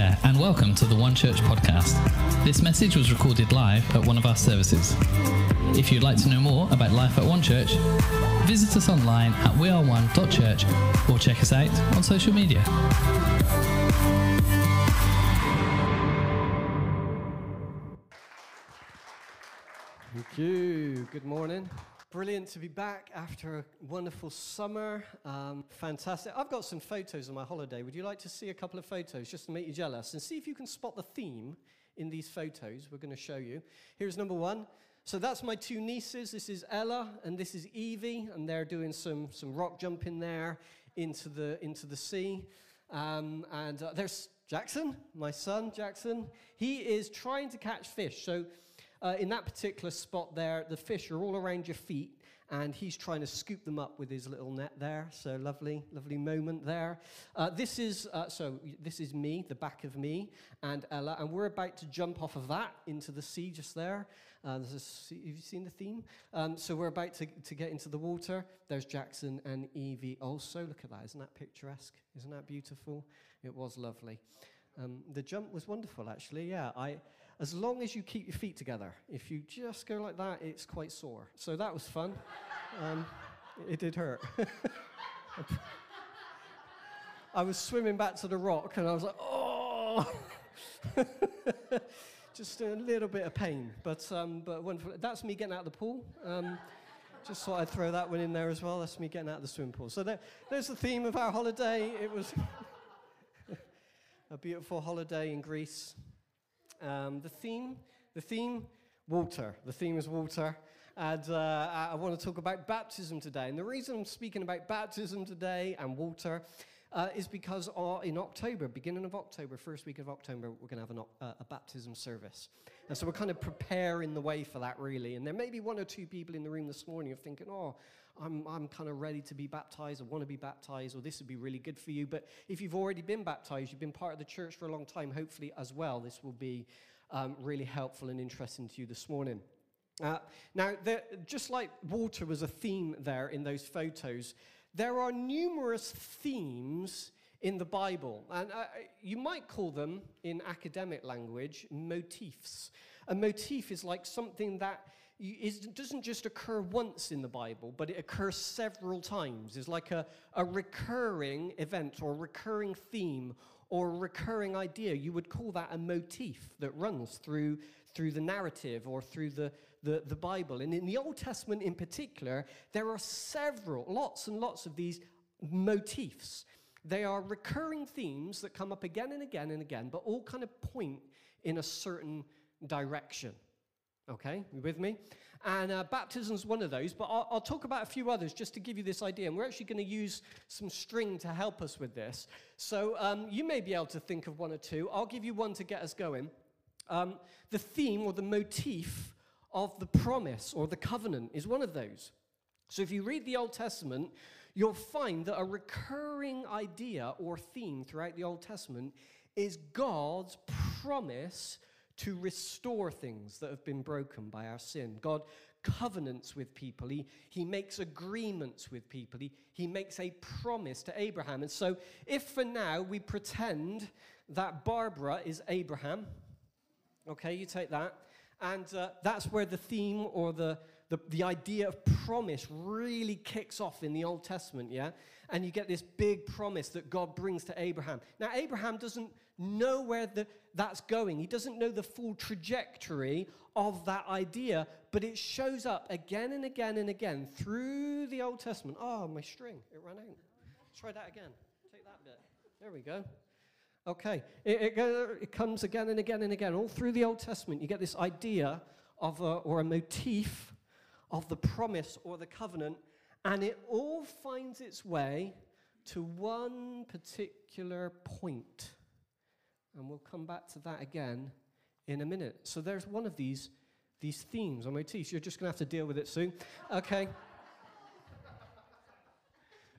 there, and welcome to the One Church podcast. This message was recorded live at one of our services. If you'd like to know more about life at One Church, visit us online at weareone.church or check us out on social media. Thank you. Good morning. Brilliant to be back after a wonderful summer. Um, fantastic. I've got some photos of my holiday. Would you like to see a couple of photos just to make you jealous and see if you can spot the theme in these photos we're going to show you? Here's number one. So that's my two nieces. This is Ella and this is Evie, and they're doing some, some rock jumping there into the, into the sea. Um, and uh, there's Jackson, my son, Jackson. He is trying to catch fish. So uh, in that particular spot there, the fish are all around your feet, and he's trying to scoop them up with his little net there. So lovely, lovely moment there. Uh, this is uh, so this is me, the back of me, and Ella, and we're about to jump off of that into the sea just there. Uh, there's a sea, have you seen the theme? Um, so we're about to, to get into the water. There's Jackson and Evie also. Look at that. Isn't that picturesque? Isn't that beautiful? It was lovely. Um, the jump was wonderful, actually. Yeah, I as long as you keep your feet together. If you just go like that, it's quite sore. So that was fun. Um, it did hurt. I was swimming back to the rock and I was like, oh, just a little bit of pain. But, um, but wonderful. That's me getting out of the pool. Um, just thought I'd throw that one in there as well. That's me getting out of the swimming pool. So there, there's the theme of our holiday. It was a beautiful holiday in Greece. Um, the theme, the theme, water. The theme is water. And uh, I want to talk about baptism today. And the reason I'm speaking about baptism today and water uh, is because uh, in October, beginning of October, first week of October, we're going to have an, uh, a baptism service. And so we're kind of preparing the way for that, really. And there may be one or two people in the room this morning are thinking, oh, I'm, I'm kind of ready to be baptized, I want to be baptized, or this would be really good for you. But if you've already been baptized, you've been part of the church for a long time, hopefully as well, this will be um, really helpful and interesting to you this morning. Uh, now, just like water was a theme there in those photos, there are numerous themes in the Bible. And uh, you might call them, in academic language, motifs. A motif is like something that is, doesn't just occur once in the Bible, but it occurs several times. It's like a, a recurring event or a recurring theme or a recurring idea. You would call that a motif that runs through, through the narrative or through the, the, the Bible. And in the Old Testament in particular, there are several, lots and lots of these motifs. They are recurring themes that come up again and again and again, but all kind of point in a certain direction. Okay, you with me? And uh, baptism is one of those, but I'll, I'll, talk about a few others just to give you this idea. And we're actually going to use some string to help us with this. So um, you may be able to think of one or two. I'll give you one to get us going. Um, the theme or the motif of the promise or the covenant is one of those. So if you read the Old Testament, you'll find that a recurring idea or theme throughout the Old Testament is God's promise to restore things that have been broken by our sin. God covenants with people, He, he makes agreements with people, he, he makes a promise to Abraham. And so, if for now we pretend that Barbara is Abraham, okay, you take that, and uh, that's where the theme or the, the, the idea of promise really kicks off in the Old Testament, yeah? And you get this big promise that God brings to Abraham. Now, Abraham doesn't know where the, that's going. He doesn't know the full trajectory of that idea, but it shows up again and again and again through the Old Testament. Oh, my string, it ran out. Try that again. Take that bit. There we go. Okay, it, it, it, comes again and again and again. All through the Old Testament, you get this idea of a, or a motif of the promise or the covenant, and it all finds its way to one particular point. And we'll come back to that again in a minute. So there's one of these, these themes or motifs. You're just going to have to deal with it soon. Okay.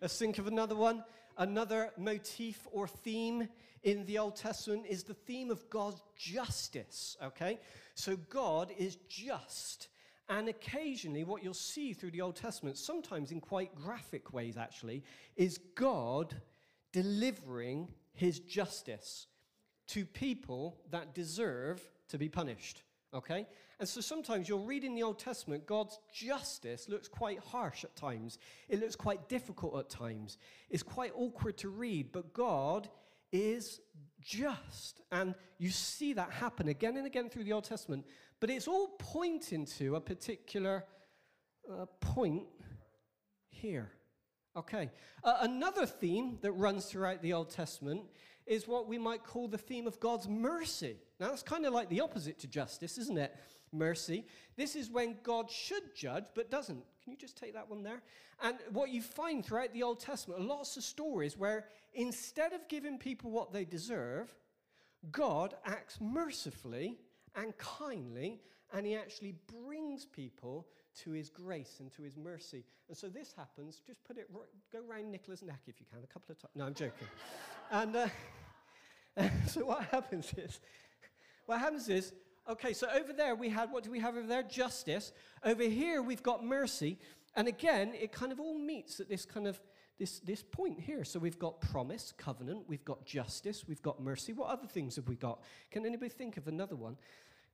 Let's think of another one. Another motif or theme in the Old Testament is the theme of God's justice. Okay? So God is just. And occasionally, what you'll see through the Old Testament, sometimes in quite graphic ways actually, is God delivering his justice to people that deserve to be punished. Okay? And so sometimes you'll read in the Old Testament, God's justice looks quite harsh at times. It looks quite difficult at times. It's quite awkward to read, but God is just. And you see that happen again and again through the Old Testament. But it's all pointing to a particular uh, point here. Okay. Uh, another theme that runs throughout the Old Testament is what we might call the theme of God's mercy. Now, that's kind of like the opposite to justice, isn't it? Mercy. This is when God should judge but doesn't. Can you just take that one there? And what you find throughout the Old Testament, are lots of stories where instead of giving people what they deserve, God acts mercifully and kindly, and he actually brings people to his grace and to his mercy. And so this happens, just put it, go round Nicola's neck if you can, a couple of times. No, I'm joking. and uh, so what happens is, what happens is, okay, so over there we had, what do we have over there? Justice. Over here we've got mercy. And again, it kind of all meets at this kind of this, this point here. So we've got promise, covenant, we've got justice, we've got mercy. What other things have we got? Can anybody think of another one?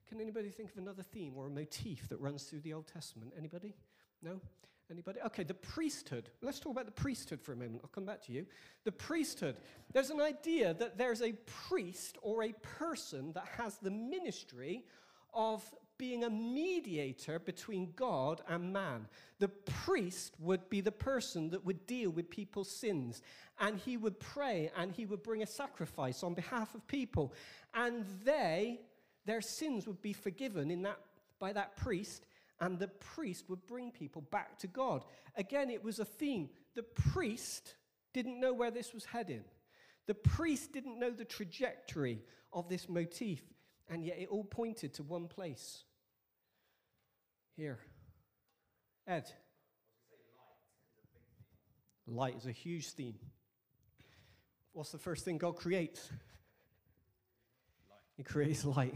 Can anybody think of another theme or a motif that runs through the Old Testament? Anybody? No? Anybody? Okay, the priesthood. Let's talk about the priesthood for a moment. I'll come back to you. The priesthood. There's an idea that there's a priest or a person that has the ministry of being a mediator between God and man. The priest would be the person that would deal with people's sins, and he would pray and he would bring a sacrifice on behalf of people, and they, their sins would be forgiven in that, by that priest, and the priest would bring people back to God. Again, it was a theme. The priest didn't know where this was heading. The priest didn't know the trajectory of this motif, and yet it all pointed to one place here. Ed. Light is a huge theme. What's the first thing God creates? He creates light.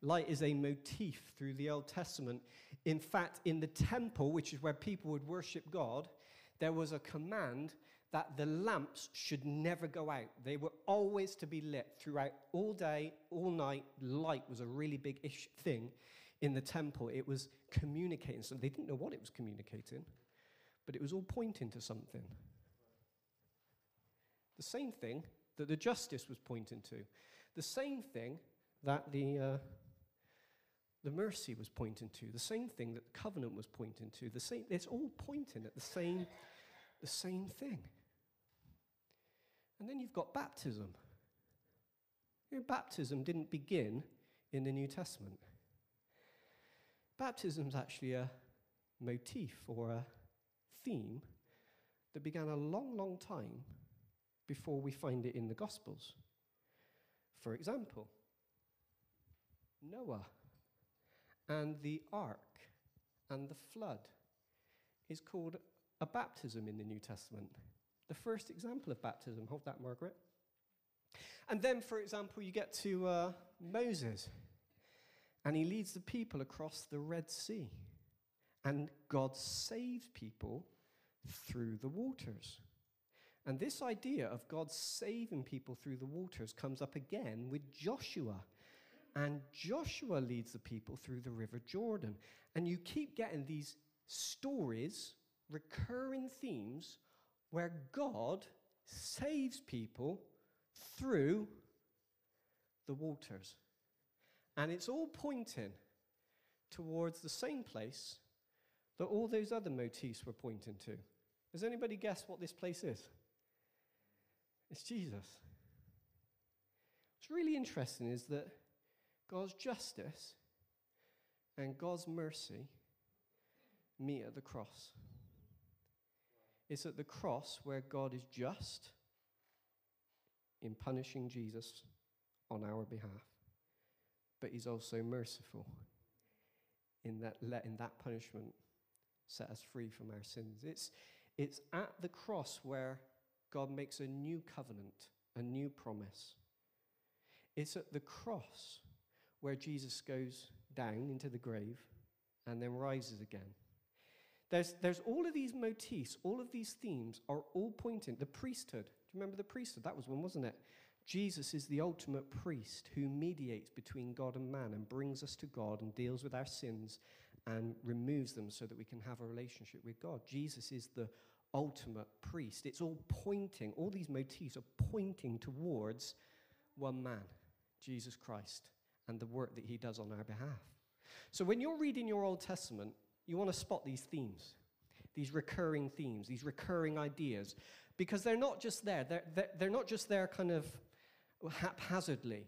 Light is a motif through the Old Testament. In fact, in the temple, which is where people would worship God, there was a command that the lamps should never go out. They were always to be lit throughout all day, all night. Light was a really big ish thing in the temple, it was communicating something. They didn't know what it was communicating, but it was all pointing to something. The same thing that the justice was pointing to, the same thing that the, uh, the mercy was pointing to, the same thing that the covenant was pointing to, the same, it's all pointing at the same, the same thing. And then you've got baptism. You know, baptism didn't begin in the New Testament. Baptism is actually a motif or a theme that began a long, long time before we find it in the Gospels. For example, Noah and the ark and the flood is called a baptism in the New Testament. The first example of baptism. Hold that, Margaret. And then, for example, you get to uh, Moses and he leads the people across the Red Sea. And God saves people through the waters. And this idea of God saving people through the waters comes up again with Joshua. And Joshua leads the people through the River Jordan. And you keep getting these stories, recurring themes, where God saves people through the waters. And it's all pointing towards the same place that all those other motifs were pointing to. Does anybody guess what this place is? It's Jesus. What's really interesting is that God's justice and God's mercy meet at the cross. It's at the cross where God is just in punishing Jesus on our behalf but he's also merciful in that letting that punishment set us free from our sins. It's, it's at the cross where God makes a new covenant, a new promise. It's at the cross where Jesus goes down into the grave and then rises again. There's, there's all of these motifs, all of these themes are all pointing. The priesthood. Do you remember the priesthood? That was one, wasn't it? Jesus is the ultimate priest who mediates between God and man and brings us to God and deals with our sins and removes them so that we can have a relationship with God. Jesus is the ultimate priest. It's all pointing, all these motifs are pointing towards one man, Jesus Christ, and the work that he does on our behalf. So when you're reading your Old Testament, you want to spot these themes, these recurring themes, these recurring ideas, because they're not just there. They're, they're, not just there kind of haphazardly.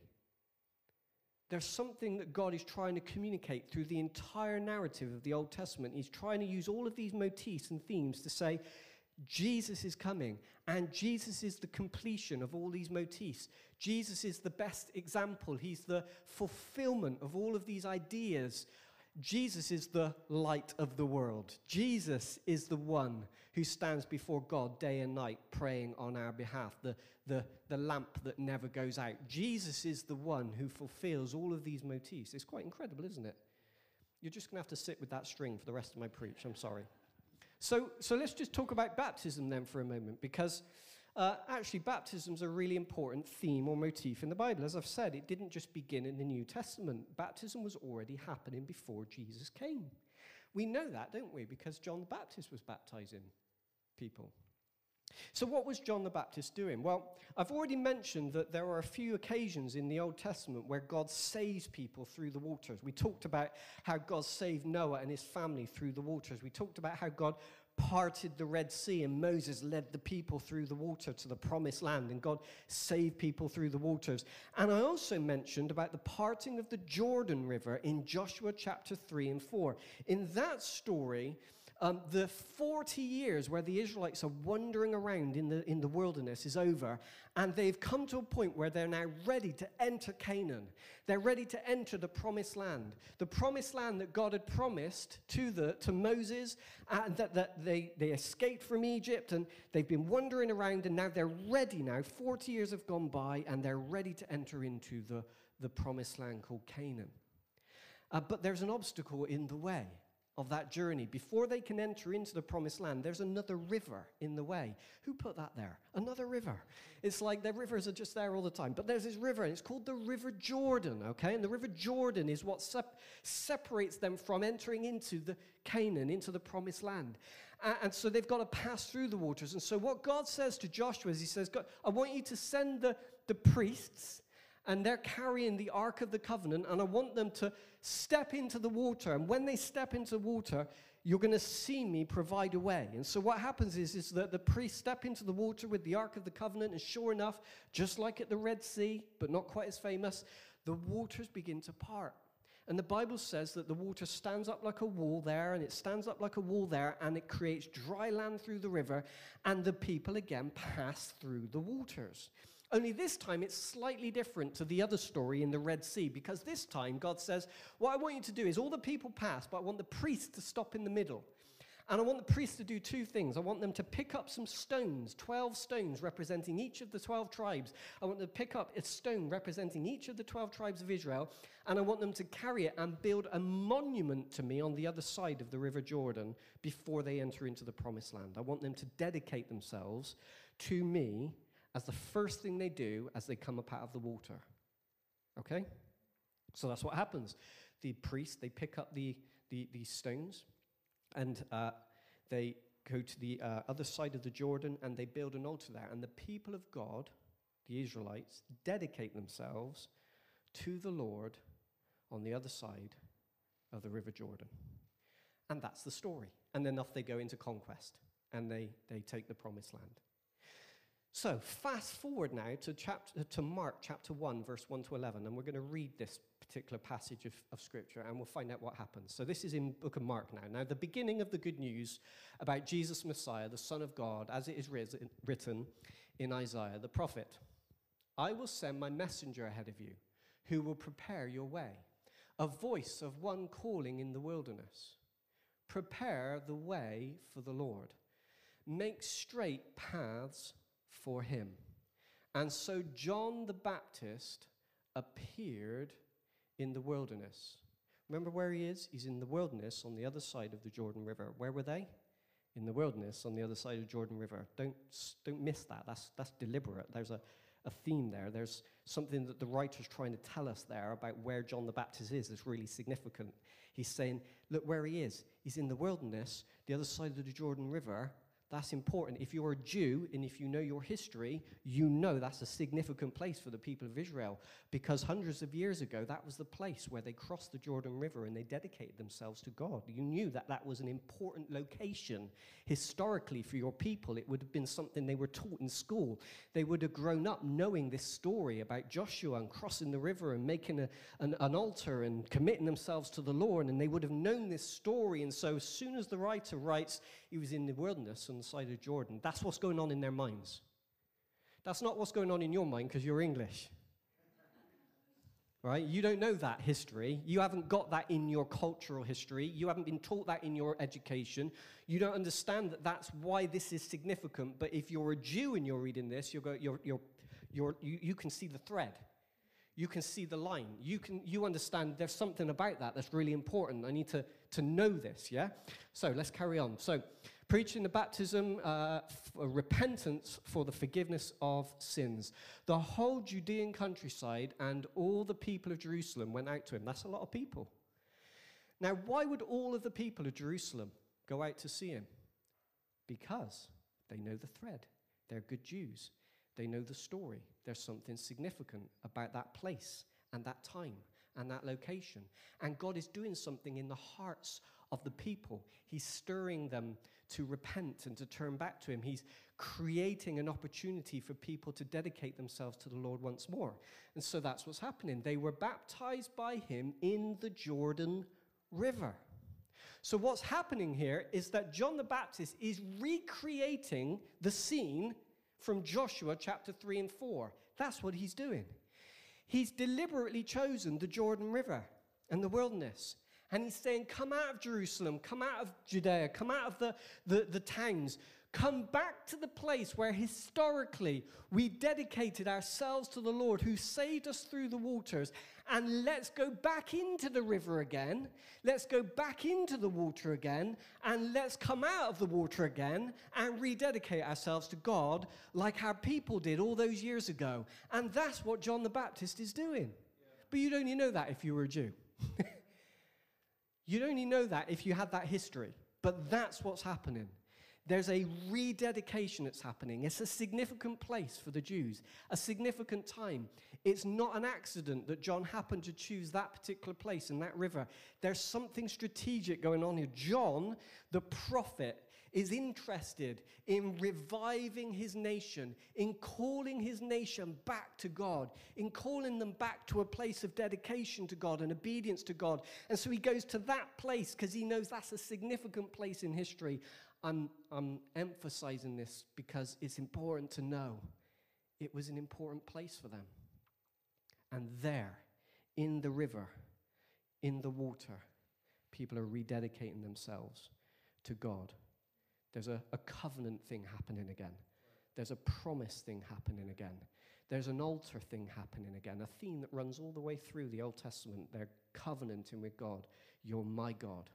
There's something that God is trying to communicate through the entire narrative of the Old Testament. He's trying to use all of these motifs and themes to say, Jesus is coming, and Jesus is the completion of all these motifs. Jesus is the best example. He's the fulfillment of all of these ideas. Jesus is the light of the world. Jesus is the one who stands before God day and night praying on our behalf, the, the, the lamp that never goes out. Jesus is the one who fulfills all of these motifs. It's quite incredible, isn't it? You're just going to have to sit with that string for the rest of my preach. I'm sorry. So, so let's just talk about baptism then for a moment, because uh, actually, baptism is a really important theme or motif in the Bible. As I've said, it didn't just begin in the New Testament, baptism was already happening before Jesus came. We know that, don't we? Because John the Baptist was baptizing people. So, what was John the Baptist doing? Well, I've already mentioned that there are a few occasions in the Old Testament where God saves people through the waters. We talked about how God saved Noah and his family through the waters. We talked about how God parted the Red Sea and Moses led the people through the water to the promised land and God saved people through the waters. And I also mentioned about the parting of the Jordan River in Joshua chapter 3 and 4. In that story, um, the 40 years where the Israelites are wandering around in the, in the wilderness is over, and they've come to a point where they're now ready to enter Canaan. They're ready to enter the promised land. The promised land that God had promised to, the, to Moses, and that, that they, they escaped from Egypt, and they've been wandering around, and now they're ready now. 40 years have gone by, and they're ready to enter into the, the promised land called Canaan. Uh, but there's an obstacle in the way of that journey, before they can enter into the promised land, there's another river in the way. Who put that there? Another river. It's like the rivers are just there all the time. But there's this river, and it's called the River Jordan, okay? And the River Jordan is what sep- separates them from entering into the Canaan, into the promised land. And, and so they've got to pass through the waters. And so what God says to Joshua is, He says, God, I want you to send the, the priests and they're carrying the Ark of the Covenant, and I want them to step into the water. And when they step into water, you're going to see me provide a way. And so what happens is, is that the priests step into the water with the Ark of the Covenant, and sure enough, just like at the Red Sea, but not quite as famous, the waters begin to part. And the Bible says that the water stands up like a wall there, and it stands up like a wall there, and it creates dry land through the river, and the people again pass through the waters. Only this time it's slightly different to the other story in the Red Sea because this time God says, What I want you to do is all the people pass, but I want the priests to stop in the middle. And I want the priests to do two things. I want them to pick up some stones, 12 stones representing each of the 12 tribes. I want them to pick up a stone representing each of the 12 tribes of Israel. And I want them to carry it and build a monument to me on the other side of the River Jordan before they enter into the promised land. I want them to dedicate themselves to me as the first thing they do as they come up out of the water. Okay? So that's what happens. The priests, they pick up the, the, these stones and uh, they go to the uh, other side of the Jordan and they build an altar there. And the people of God, the Israelites, dedicate themselves to the Lord on the other side of the River Jordan. And that's the story. And then off they go into conquest and they, they take the promised land. So, fast forward now to, chapter, to Mark chapter 1, verse 1 to 11, and we're going to read this particular passage of, of scripture and we'll find out what happens. So, this is in book of Mark now. Now, the beginning of the good news about Jesus Messiah, the Son of God, as it is written in Isaiah the prophet I will send my messenger ahead of you who will prepare your way, a voice of one calling in the wilderness. Prepare the way for the Lord, make straight paths for him. And so John the Baptist appeared in the wilderness. Remember where he is? He's in the wilderness on the other side of the Jordan River. Where were they? In the wilderness on the other side of Jordan River. Don't, don't miss that. That's, that's deliberate. There's a, a theme there. There's something that the writer's trying to tell us there about where John the Baptist is that's really significant. He's saying, look where he is. He's in the wilderness, the other side of the Jordan River, that's important. If you're a Jew and if you know your history, you know that's a significant place for the people of Israel because hundreds of years ago, that was the place where they crossed the Jordan River and they dedicated themselves to God. You knew that that was an important location historically for your people. It would have been something they were taught in school. They would have grown up knowing this story about Joshua and crossing the river and making a, an, an altar and committing themselves to the Lord, and they would have known this story. And so, as soon as the writer writes, he was in the wilderness on the side of Jordan. That's what's going on in their minds. That's not what's going on in your mind because you're English. Right? You don't know that history. You haven't got that in your cultural history. You haven't been taught that in your education. You don't understand that that's why this is significant. But if you're a Jew and you're reading this, you're, go, you're, you're, you're, you, you can see the thread. You can see the line. You, can, you understand there's something about that that's really important. I need to, to know this, yeah? So let's carry on. So, preaching the baptism, uh, repentance for the forgiveness of sins. The whole Judean countryside and all the people of Jerusalem went out to him. That's a lot of people. Now, why would all of the people of Jerusalem go out to see him? Because they know the thread. They're good Jews. They know the story. There's something significant about that place and that time and that location. And God is doing something in the hearts of the people. He's stirring them to repent and to turn back to Him. He's creating an opportunity for people to dedicate themselves to the Lord once more. And so that's what's happening. They were baptized by Him in the Jordan River. So, what's happening here is that John the Baptist is recreating the scene from Joshua chapter 3 and 4. That's what he's doing. He's deliberately chosen the Jordan River and the wilderness. And he's saying, Come out of Jerusalem, come out of Judea, come out of the, the, the towns, come back to the place where historically we dedicated ourselves to the Lord who saved us through the waters. And let's go back into the river again. Let's go back into the water again. And let's come out of the water again and rededicate ourselves to God like our people did all those years ago. And that's what John the Baptist is doing. But you'd only know that if you were a Jew. you'd only know that if you had that history. But that's what's happening. There's a rededication that's happening. It's a significant place for the Jews, a significant time. It's not an accident that John happened to choose that particular place and that river. There's something strategic going on here. John, the prophet, is interested in reviving his nation, in calling his nation back to God, in calling them back to a place of dedication to God and obedience to God. And so he goes to that place because he knows that's a significant place in history. I'm, I'm emphasizing this because it's important to know it was an important place for them. And there, in the river, in the water, people are rededicating themselves to God. There's a, a covenant thing happening again. There's a promise thing happening again. There's an altar thing happening again, a theme that runs all the way through the Old Testament. They're covenanting with God. You're my God.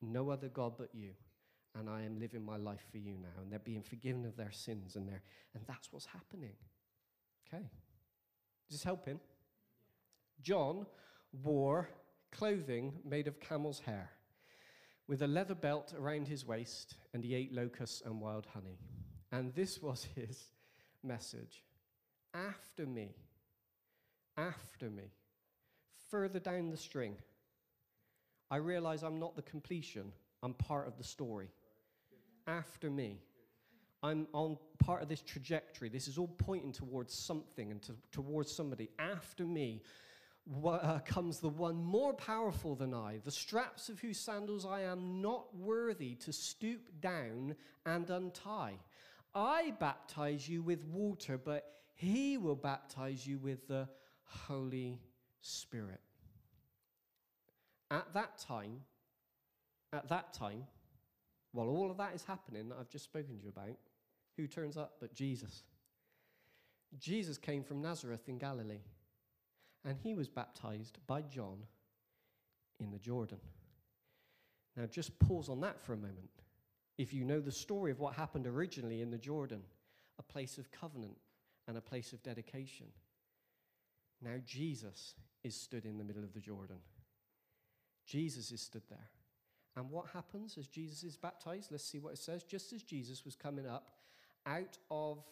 No other God but you and I am living my life for you now. And they're being forgiven of their sins, and, they're, and that's what's happening. Okay. Is this helping? John wore clothing made of camel's hair with a leather belt around his waist, and he ate locusts and wild honey. And this was his message After me, after me, further down the string, I realize I'm not the completion, I'm part of the story after me. I'm on part of this trajectory. This is all pointing towards something and to, towards somebody. After me uh, comes the one more powerful than I, the straps of whose sandals I am not worthy to stoop down and untie. I baptize you with water, but he will baptize you with the Holy Spirit. At that time, at that time, while all of that is happening that I've just spoken to you about, who turns up but Jesus? Jesus came from Nazareth in Galilee, and he was baptized by John in the Jordan. Now, just pause on that for a moment. If you know the story of what happened originally in the Jordan, a place of covenant, and a place of dedication. Now, Jesus is stood in the middle of the Jordan. Jesus is stood there. And what happens as Jesus is baptized? Let's see what it says. Just as Jesus was coming up out of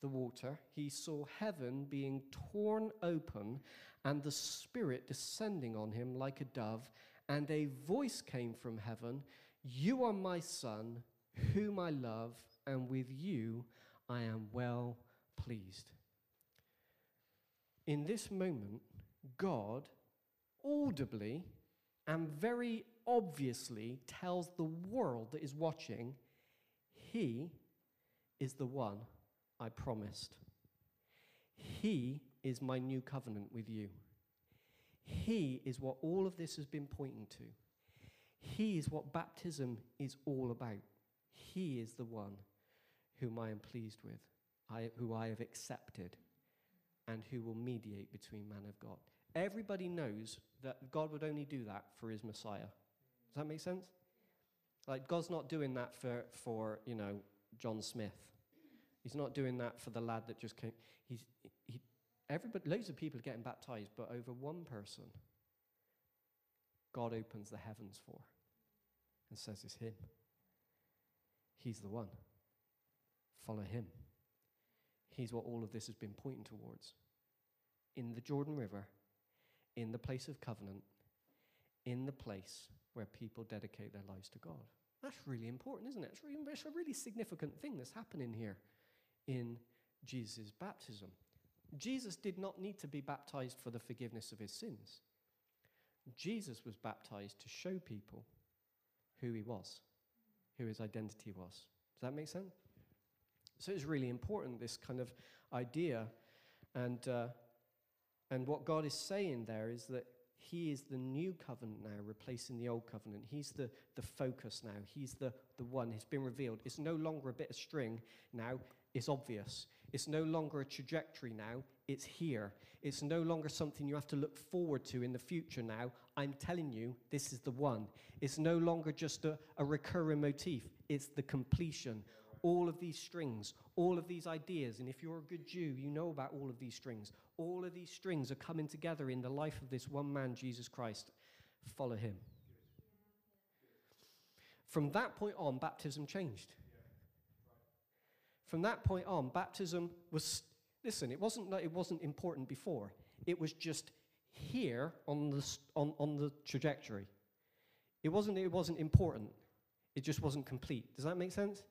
the water, he saw heaven being torn open and the Spirit descending on him like a dove. And a voice came from heaven You are my Son, whom I love, and with you I am well pleased. In this moment, God audibly and very obviously tells the world that is watching, He is the one I promised. He is my new covenant with you. He is what all of this has been pointing to. He is what baptism is all about. He is the one whom I am pleased with, I, who I have accepted, and who will mediate between man and God. Everybody knows that God would only do that for his Messiah. Does that make sense? Like God's not doing that for, for you know, John Smith. He's not doing that for the lad that just came. He's, he, everybody, loads of people are getting baptized, but over one person, God opens the heavens for and says it's him. He's the one. Follow him. He's what all of this has been pointing towards. In the Jordan River, in the place of covenant, in the place where people dedicate their lives to God. That's really important, isn't it? It's, really, it's a really significant thing that's happening here in Jesus' baptism. Jesus did not need to be baptized for the forgiveness of his sins. Jesus was baptized to show people who he was, who his identity was. Does that make sense? So it's really important, this kind of idea. And, uh, and what God is saying there is that he is the new covenant now, replacing the old covenant. He's the, the focus now. He's the, the one. He's been revealed. It's no longer a bit of string now. It's obvious. It's no longer a trajectory now. It's here. It's no longer something you have to look forward to in the future now. I'm telling you, this is the one. It's no longer just a, a recurring motif, it's the completion all of these strings, all of these ideas. And if you're a good Jew, you know about all of these strings. All of these strings are coming together in the life of this one man, Jesus Christ. Follow him. From that point on, baptism changed. From that point on, baptism was, listen, it wasn't that it wasn't important before, it was just here on the, on, on the trajectory. It wasn't it wasn't important, it just wasn't complete. Does that make sense?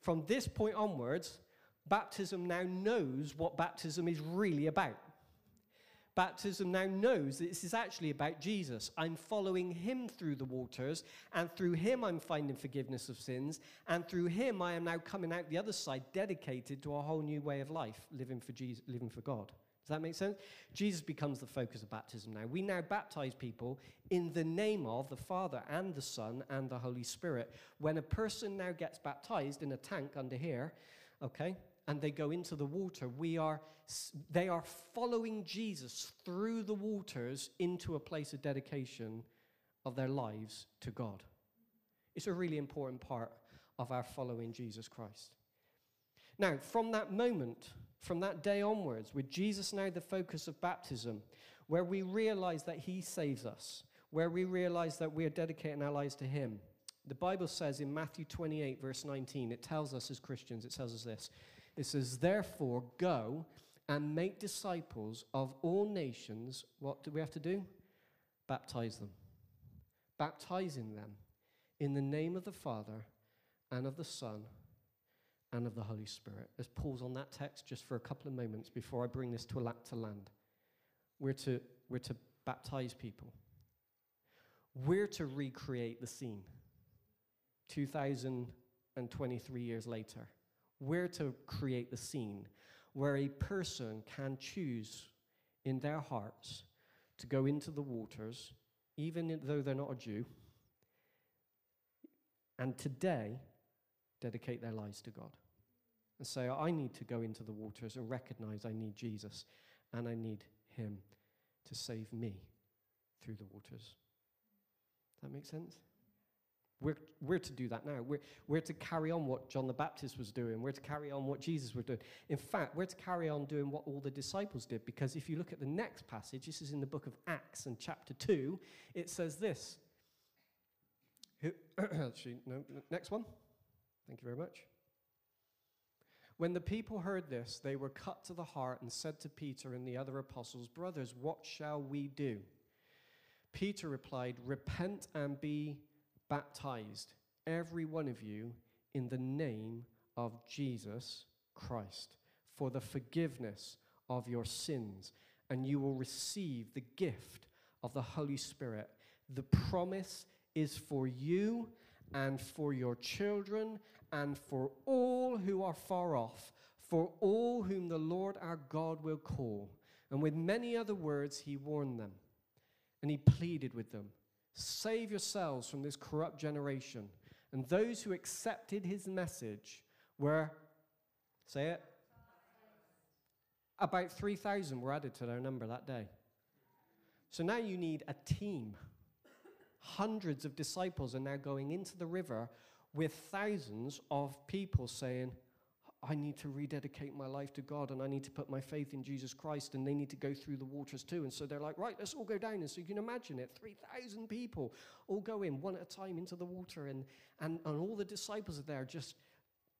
From this point onwards, baptism now knows what baptism is really about. Baptism now knows that this is actually about Jesus. I'm following him through the waters, and through him I'm finding forgiveness of sins, and through him I am now coming out the other side dedicated to a whole new way of life, living for Jesus, living for God. Does that make sense? Jesus becomes the focus of baptism now. We now baptize people in the name of the Father and the Son and the Holy Spirit. When a person now gets baptized in a tank under here, okay, and they go into the water, we are they are following Jesus through the waters into a place of dedication of their lives to God. It's a really important part of our following Jesus Christ. Now, from that moment, from that day onwards, with Jesus now the focus of baptism, where we realize that He saves us, where we realize that we are dedicating our lives to Him. The Bible says in Matthew 28, verse 19, it tells us as Christians, it tells us this. It says, Therefore, go and make disciples of all nations. What do we have to do? Baptize them. Baptizing them in the name of the Father and of the Son and of the Holy Spirit. Let's pause on that text just for a couple of moments before I bring this to, a, to land. We're to, we're to baptize people, we're to recreate the scene 2023 years later. We're to create the scene where a person can choose in their hearts to go into the waters, even though they're not a Jew, and today dedicate their lives to God and say, I need to go into the waters and recognize I need Jesus and I need Him to save me through the waters. That make sense? We're, we're to do that now. We're, we're to carry on what John the Baptist was doing. We're to carry on what Jesus was doing. In fact, we're to carry on doing what all the disciples did because if you look at the next passage, this is in the book of Acts and chapter 2, it says this. Actually, no, next one. Thank you very much. When the people heard this, they were cut to the heart and said to Peter and the other apostles, Brothers, what shall we do? Peter replied, Repent and be baptized, every one of you, in the name of Jesus Christ, for the forgiveness of your sins, and you will receive the gift of the Holy Spirit. The promise is for you and for your children and for all who are far off, for all whom the Lord our God will call. And with many other words, he warned them and he pleaded with them Save yourselves from this corrupt generation. And those who accepted his message were, say it, about 3,000 were added to their number that day. So now you need a team. Hundreds of disciples are now going into the river with thousands of people saying, I need to rededicate my life to God and I need to put my faith in Jesus Christ and they need to go through the waters too. And so they're like, right, let's all go down. And so you can imagine it 3,000 people all go in one at a time into the water. And, and, and all the disciples are there just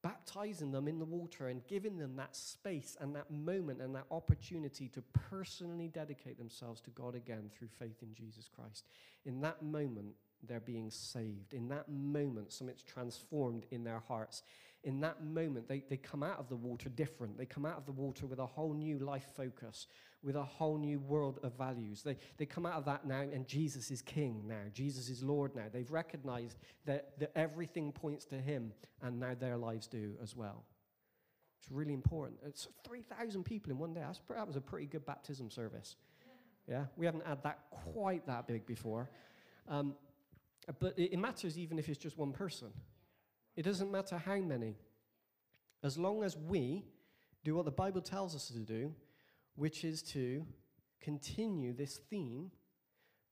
baptizing them in the water and giving them that space and that moment and that opportunity to personally dedicate themselves to God again through faith in Jesus Christ. In that moment, they're being saved. In that moment, something's transformed in their hearts in that moment, they, they come out of the water different. They come out of the water with a whole new life focus, with a whole new world of values. They, they come out of that now, and Jesus is King now. Jesus is Lord now. They've recognized that, that everything points to Him, and now their lives do as well. It's really important. It's 3,000 people in one day. That's, that was a pretty good baptism service. Yeah, we haven't had that quite that big before. Um, but it, matters even if it's just one person. It doesn't matter how many. As long as we do what the Bible tells us to do, which is to continue this theme,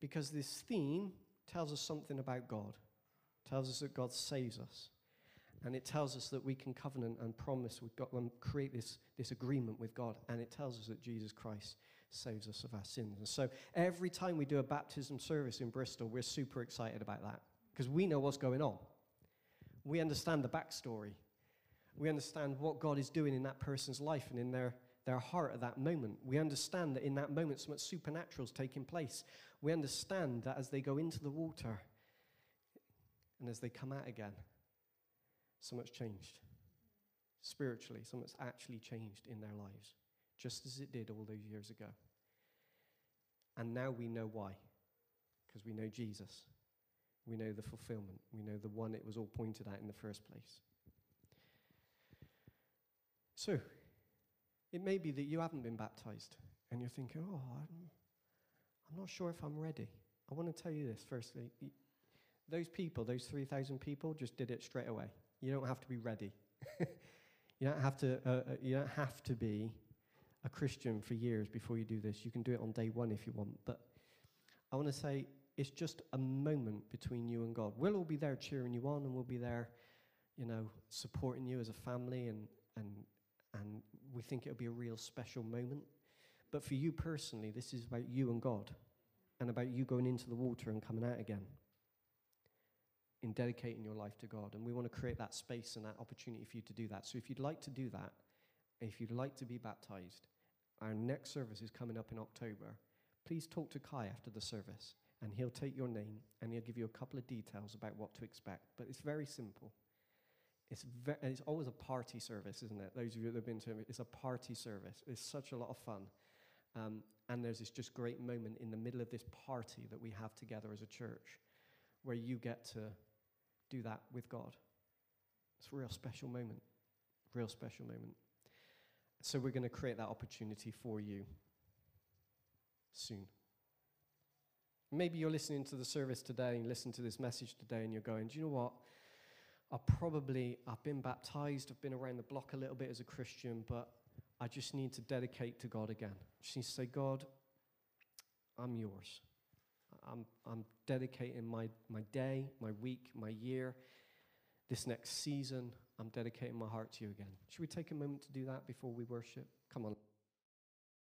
because this theme tells us something about God. It tells us that God saves us. And it tells us that we can covenant and promise with God and create this, this agreement with God. And it tells us that Jesus Christ saves us of our sins. And so every time we do a baptism service in Bristol, we're super excited about that because we know what's going on. We understand the backstory. We understand what God is doing in that person's life and in their, their heart at that moment. We understand that in that moment, something supernatural is taking place. We understand that as they go into the water and as they come out again, so much changed. Spiritually, so much actually changed in their lives, just as it did all those years ago. And now we know why, because we know Jesus. We know the fulfillment. We know the one it was all pointed at in the first place. So, it may be that you haven't been baptized and you're thinking, oh, I'm, I'm not sure if I'm ready. I want to tell you this firstly. Those people, those 3,000 people, just did it straight away. You don't have to be ready. you, don't have to, uh, uh, you don't have to be a Christian for years before you do this. You can do it on day one if you want. But I want to say it's just a moment between you and God. We'll all be there cheering you on and we'll be there, you know, supporting you as a family and and and we think it'll be a real special moment. But for you personally, this is about you and God and about you going into the water and coming out again in dedicating your life to God. And we want to create that space and that opportunity for you to do that. So if you'd like to do that, if you'd like to be baptized, our next service is coming up in October. Please talk to Kai after the service and he'll take your name and he'll give you a couple of details about what to expect. But it's very simple. It's, ve- it's always a party service, isn't it? Those of you that have been to it, it's a party service. It's such a lot of fun. Um, and there's this just great moment in the middle of this party that we have together as a church where you get to do that with God. It's a real special moment. Real special moment. So we're going to create that opportunity for you soon. Maybe you're listening to the service today and listen to this message today and you're going, do you know what? I probably, I've been baptized, I've been around the block a little bit as a Christian, but I just need to dedicate to God again. I just need to say, God, I'm yours. I'm, I'm dedicating my, my day, my week, my year, this next season. I'm dedicating my heart to you again. Should we take a moment to do that before we worship? Come on.